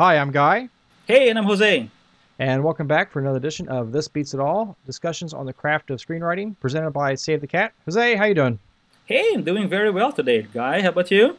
Hi, I'm Guy. Hey, and I'm Jose. And welcome back for another edition of This Beats It All, discussions on the craft of screenwriting, presented by Save the Cat. Jose, how you doing? Hey, I'm doing very well today, Guy. How about you?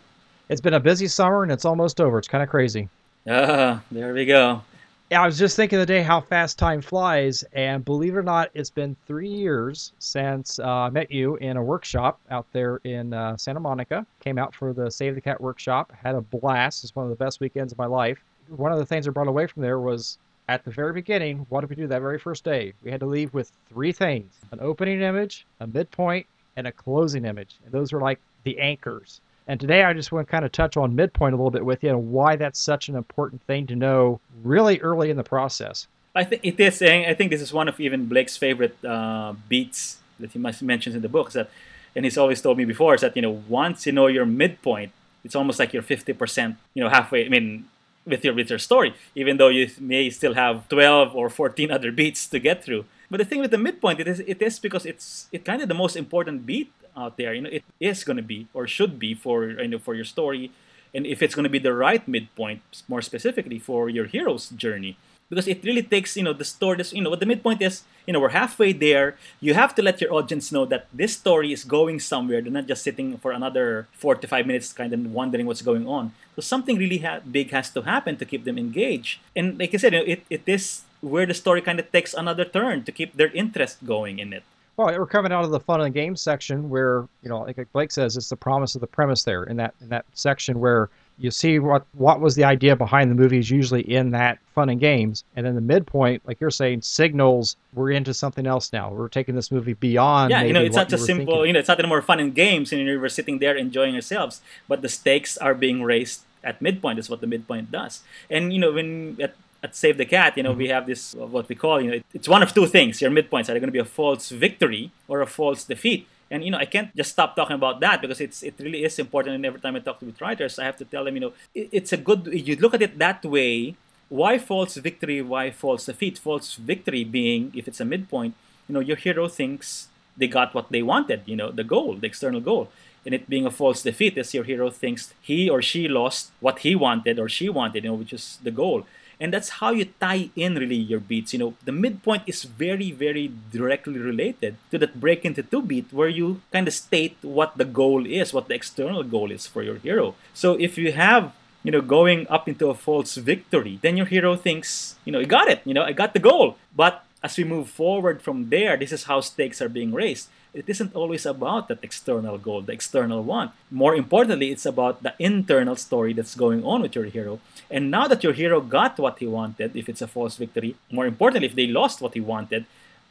It's been a busy summer and it's almost over. It's kind of crazy. Ah, there we go. Yeah, I was just thinking today how fast time flies, and believe it or not, it's been three years since uh, I met you in a workshop out there in uh, Santa Monica. Came out for the Save the Cat workshop, had a blast. It's one of the best weekends of my life. One of the things I brought away from there was at the very beginning, what did we do that very first day? We had to leave with three things an opening image, a midpoint, and a closing image. And those were like the anchors. And today I just want to kind of touch on midpoint a little bit with you and why that's such an important thing to know really early in the process. I think it is. I think this is one of even Blake's favorite uh, beats that he mentions in the book. Is that, and he's always told me before, is that you know once you know your midpoint, it's almost like you're fifty percent, you know, halfway. I mean, with your with your story, even though you may still have twelve or fourteen other beats to get through. But the thing with the midpoint, it is it is because it's it kind of the most important beat out there. You know, it is going to be or should be for you know for your story, and if it's going to be the right midpoint, more specifically for your hero's journey, because it really takes you know the story. This, you know what the midpoint is. You know we're halfway there. You have to let your audience know that this story is going somewhere. They're not just sitting for another four to five minutes, kind of wondering what's going on. So something really ha- big has to happen to keep them engaged. And like I said, you know, it, it is where the story kind of takes another turn to keep their interest going in it. Well, we're coming out of the fun and games section where you know, like Blake says, it's the promise of the premise there in that in that section where you see what what was the idea behind the movie is usually in that fun and games, and then the midpoint, like you're saying, signals we're into something else now. We're taking this movie beyond. Yeah, you know, it's not just simple. Thinking. You know, it's not anymore fun and games, and we're sitting there enjoying ourselves, but the stakes are being raised at midpoint. Is what the midpoint does, and you know, when at at Save the Cat, you know, mm-hmm. we have this what we call, you know, it's one of two things. Your midpoints are going to be a false victory or a false defeat. And you know, I can't just stop talking about that because it's it really is important. And every time I talk to with writers, I have to tell them, you know, it, it's a good. You look at it that way. Why false victory? Why false defeat? False victory being if it's a midpoint, you know, your hero thinks they got what they wanted. You know, the goal, the external goal. And it being a false defeat is your hero thinks he or she lost what he wanted or she wanted, you know, which is the goal and that's how you tie in really your beats. You know the midpoint is very very directly related to that break into two beat where you kind of state what the goal is what the external goal is for your hero. So if you have you know going up into a false victory then your hero thinks you know i got it. You know i got the goal. But as we move forward from there this is how stakes are being raised it isn't always about that external goal, the external want. More importantly, it's about the internal story that's going on with your hero. And now that your hero got what he wanted, if it's a false victory, more importantly, if they lost what he wanted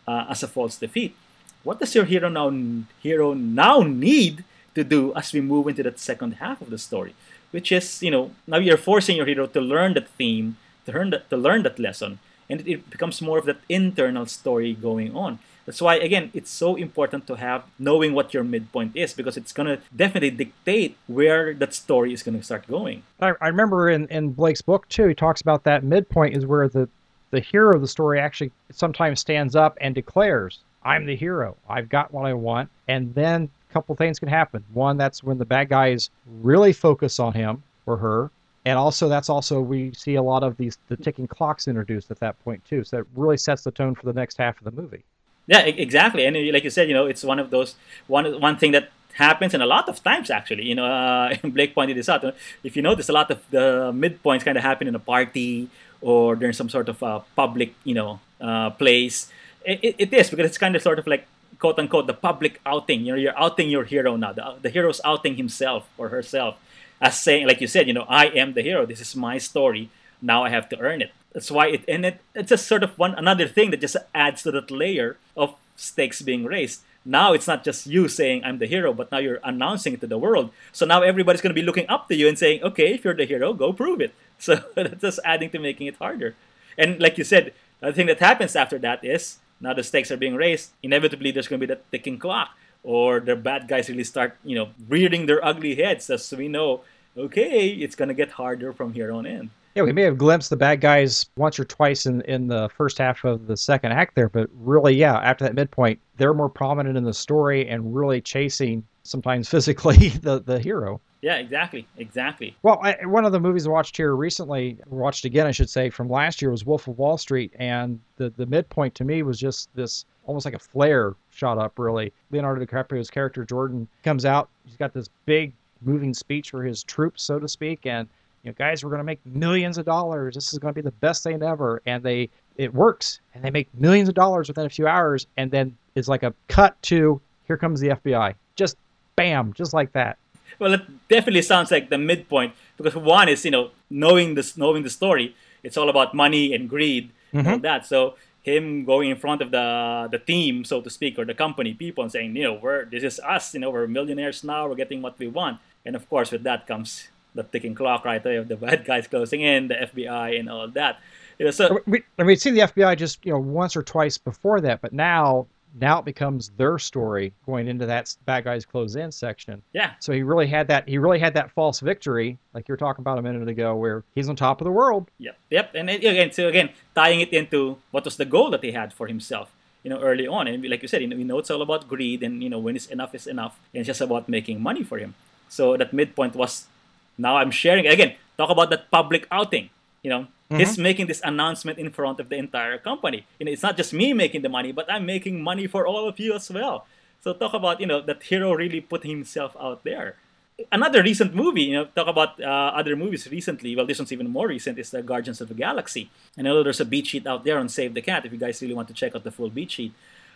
uh, as a false defeat, what does your hero now hero now need to do as we move into that second half of the story? Which is, you know, now you're forcing your hero to learn that theme, to learn that, to learn that lesson, and it becomes more of that internal story going on. That's why again it's so important to have knowing what your midpoint is because it's gonna definitely dictate where that story is gonna start going. I, I remember in, in Blake's book too, he talks about that midpoint is where the the hero of the story actually sometimes stands up and declares, I'm the hero. I've got what I want. And then a couple things can happen. One, that's when the bad guys really focus on him or her. And also that's also we see a lot of these the ticking clocks introduced at that point too. So that really sets the tone for the next half of the movie. Yeah, exactly. And like you said, you know, it's one of those one one thing that happens and a lot of times actually. You know, uh, Blake pointed this out. If you notice, a lot of the midpoints kind of happen in a party or during some sort of uh, public, you know, uh, place. It, it is because it's kind of sort of like quote unquote the public outing. You know, you're outing your hero now. The, the hero's outing himself or herself as saying, like you said, you know, I am the hero. This is my story. Now I have to earn it. That's why it and it, it's just sort of one another thing that just adds to that layer of stakes being raised. Now it's not just you saying I'm the hero, but now you're announcing it to the world. So now everybody's going to be looking up to you and saying, "Okay, if you're the hero, go prove it." So that's just adding to making it harder. And like you said, the thing that happens after that is now the stakes are being raised. Inevitably, there's going to be that ticking clock, or the bad guys really start, you know, rearing their ugly heads as so we know. Okay, it's going to get harder from here on in. Yeah, we may have glimpsed the bad guys once or twice in, in the first half of the second act there, but really, yeah, after that midpoint, they're more prominent in the story and really chasing, sometimes physically, the, the hero. Yeah, exactly, exactly. Well, I, one of the movies I watched here recently, watched again, I should say, from last year was Wolf of Wall Street, and the the midpoint to me was just this almost like a flare shot up. Really, Leonardo DiCaprio's character Jordan comes out. He's got this big moving speech for his troops, so to speak, and you know, guys, we're going to make millions of dollars. This is going to be the best thing ever, and they it works, and they make millions of dollars within a few hours, and then it's like a cut to here comes the FBI, just bam, just like that. Well, it definitely sounds like the midpoint because one is you know knowing this, knowing the story. It's all about money and greed and all that. So him going in front of the the team, so to speak, or the company people and saying, you know, we're this is us. You know, we're millionaires now. We're getting what we want. And of course, with that comes the ticking clock right there the bad guys closing in, the FBI, and all that. You know, so we, I mean, seen the FBI just you know once or twice before that, but now now it becomes their story going into that bad guys close in section. yeah, So he really had that. He really had that false victory, like you were talking about a minute ago, where he's on top of the world. Yep, yep. And it, again, so again, tying it into what was the goal that he had for himself, you know, early on. And like you said, you know, we know it's all about greed, and you know, when it's enough is enough, and it's just about making money for him. So that midpoint was now I'm sharing again. Talk about that public outing. You know, he's making this announcement in front of the entire company. You know, it's not just me making the money, but I'm making money for all of you as well. So talk about you know that hero really put himself out there another recent movie, you know, talk about uh, other movies recently. Well, this one's even more recent. Is the Guardians of the Galaxy. And I know there's a beat sheet out there on Save the Cat if you guys really want to check out the full beat sheet.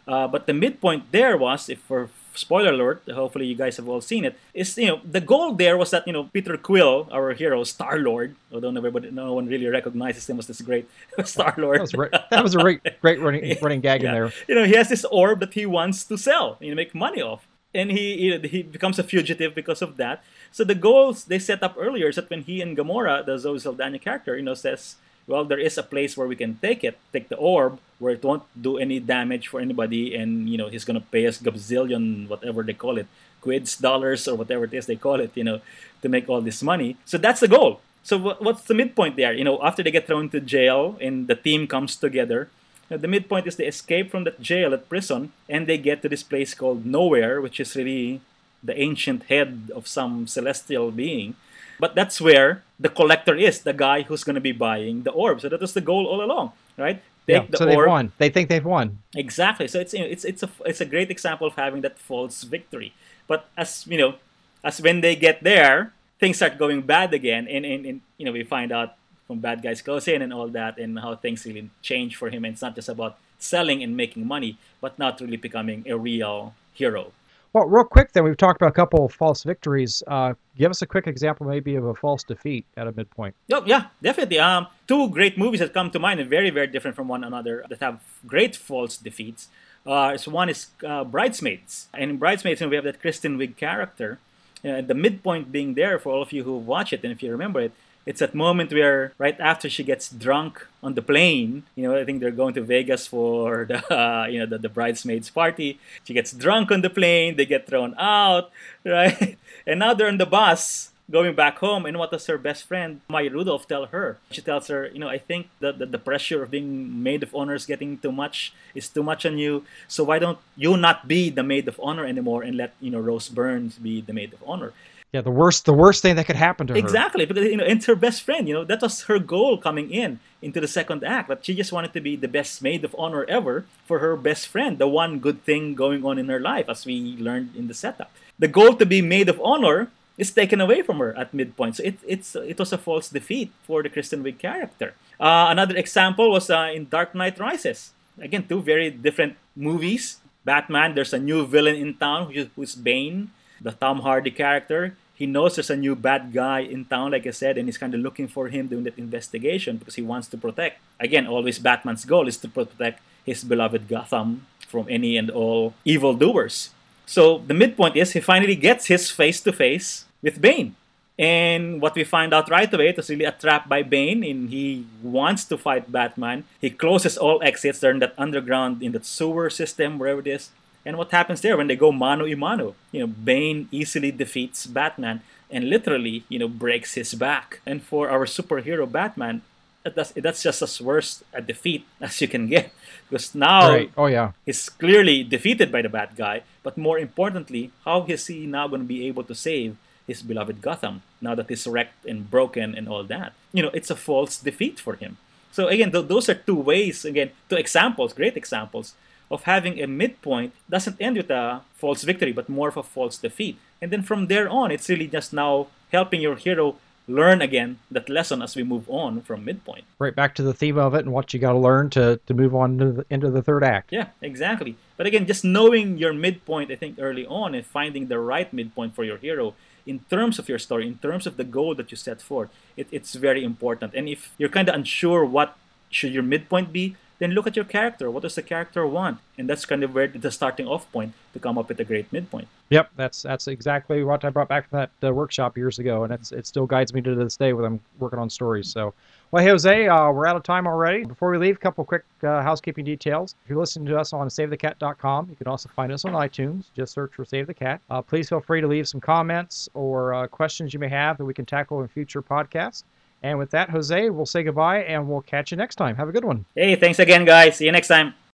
Uh, but the midpoint there was, if for spoiler alert, hopefully you guys have all seen it, is you know the goal there was that you know Peter Quill, our hero, Star Lord, although nobody, no one really recognizes him as this great Star Lord. That was re- that was a great great running running gag in there. You know, he has this orb that he wants to sell, you know, make money off. And he, he he becomes a fugitive because of that. So the goals they set up earlier is that when he and Gamora, the Zoe Saldana character, you know, says, well, there is a place where we can take it, take the orb, where it won't do any damage for anybody, and you know, he's gonna pay us gazillion, whatever they call it, quids, dollars, or whatever it is they call it, you know, to make all this money. So that's the goal. So what, what's the midpoint there? You know, after they get thrown to jail and the team comes together, uh, the midpoint is they escape from that jail at prison and they get to this place called Nowhere, which is really the ancient head of some celestial being. But that's where the collector is, the guy who's going to be buying the orb. So that was the goal all along, right? Take Yeah, the so they've orb. won. They think they've won. Exactly. So it's you know, it's it's a it's a great example of having that false victory. But as you know, as when they get there, things start going bad again, and and, and you know we find out from bad guys close in and all that, and how things really change for him. And it's not just about selling and making money, but not really becoming a real hero. Well, real quick, then we've talked about a couple of false victories. Uh, give us a quick example, maybe, of a false defeat at a midpoint. Oh, yeah, definitely. Um, two great movies that come to mind and very, very different from one another that have great false defeats. Uh, so one is uh, Bridesmaids. And in Bridesmaids, you know, we have that Kristen Wiig character. Uh, the midpoint being there for all of you who watch it, and if you remember it, it's that moment where right after she gets drunk on the plane, you know, I think they're going to Vegas for the, uh, you know, the, the bridesmaids party. She gets drunk on the plane, they get thrown out, right? And now they're on the bus going back home. And what does her best friend, Maya Rudolph, tell her? She tells her, you know, I think that the, the pressure of being maid of honor is getting too much, is too much on you. So why don't you not be the maid of honor anymore and let, you know, Rose Burns be the maid of honor? Yeah, the worst, the worst thing that could happen to her. Exactly, because you know, it's her best friend. You know, that was her goal coming in into the second act. That she just wanted to be the best maid of honor ever for her best friend, the one good thing going on in her life, as we learned in the setup. The goal to be maid of honor is taken away from her at midpoint. So it, it's it was a false defeat for the Kristen Wiig character. Uh, another example was uh, in Dark Knight Rises. Again, two very different movies. Batman, there's a new villain in town who's, Bane, the Tom Hardy character he knows there's a new bad guy in town, like I said, and he's kind of looking for him doing that investigation because he wants to protect. Again, always Batman's goal is to protect his beloved Gotham from any and all evildoers. So the midpoint is he finally gets his face to face with Bane. And what we find out right away, it was really a trap by Bane, and he wants to fight Batman. He closes all exits. They're in that underground, in that sewer system, wherever it is. And what happens there when they go mano a mano? You know, Bane easily defeats Batman and literally, you know, breaks his back. And for our superhero Batman, that's that's just as worse a defeat as you can get because now Right. Oh yeah. he's clearly defeated by the bad guy. But more importantly, how is he now going to be able to save his beloved Gotham now that it's wrecked and broken and all that. You know, it's a false defeat for him. So again, th- those are two ways, again, two examples, great examples of having a midpoint doesn't end with a false victory, but more of a false defeat. And then from there on, it's really just now helping your hero learn again that lesson as we move on from midpoint. Right back to the theme of it and what you got to learn to to move on to the, into the third act. Yeah, exactly. But again, just knowing your midpoint, I think early on and finding the right midpoint for your hero in terms of your story, in terms of the goal that you set forth, it, it's very important. And if you're kind of unsure what should your midpoint be, then look at your character. What does the character want? And that's kind of where the starting off point to come up with a great midpoint. Yep, that's that's exactly what I brought back from that uh, workshop years ago, and it's it still guides me to this day when I'm working on stories. So, well, hey, Jose, uh, we're out of time already. Before we leave, a couple quick uh, housekeeping details. If you're listening to us on SaveTheCat.com, you can also find us on iTunes. Just search for Save the Cat. Uh, please feel free to leave some comments or uh, questions you may have that we can tackle in future podcasts. And with that, Jose, we'll say goodbye and we'll catch you next time. Have a good one. Hey, thanks again, guys. See you next time.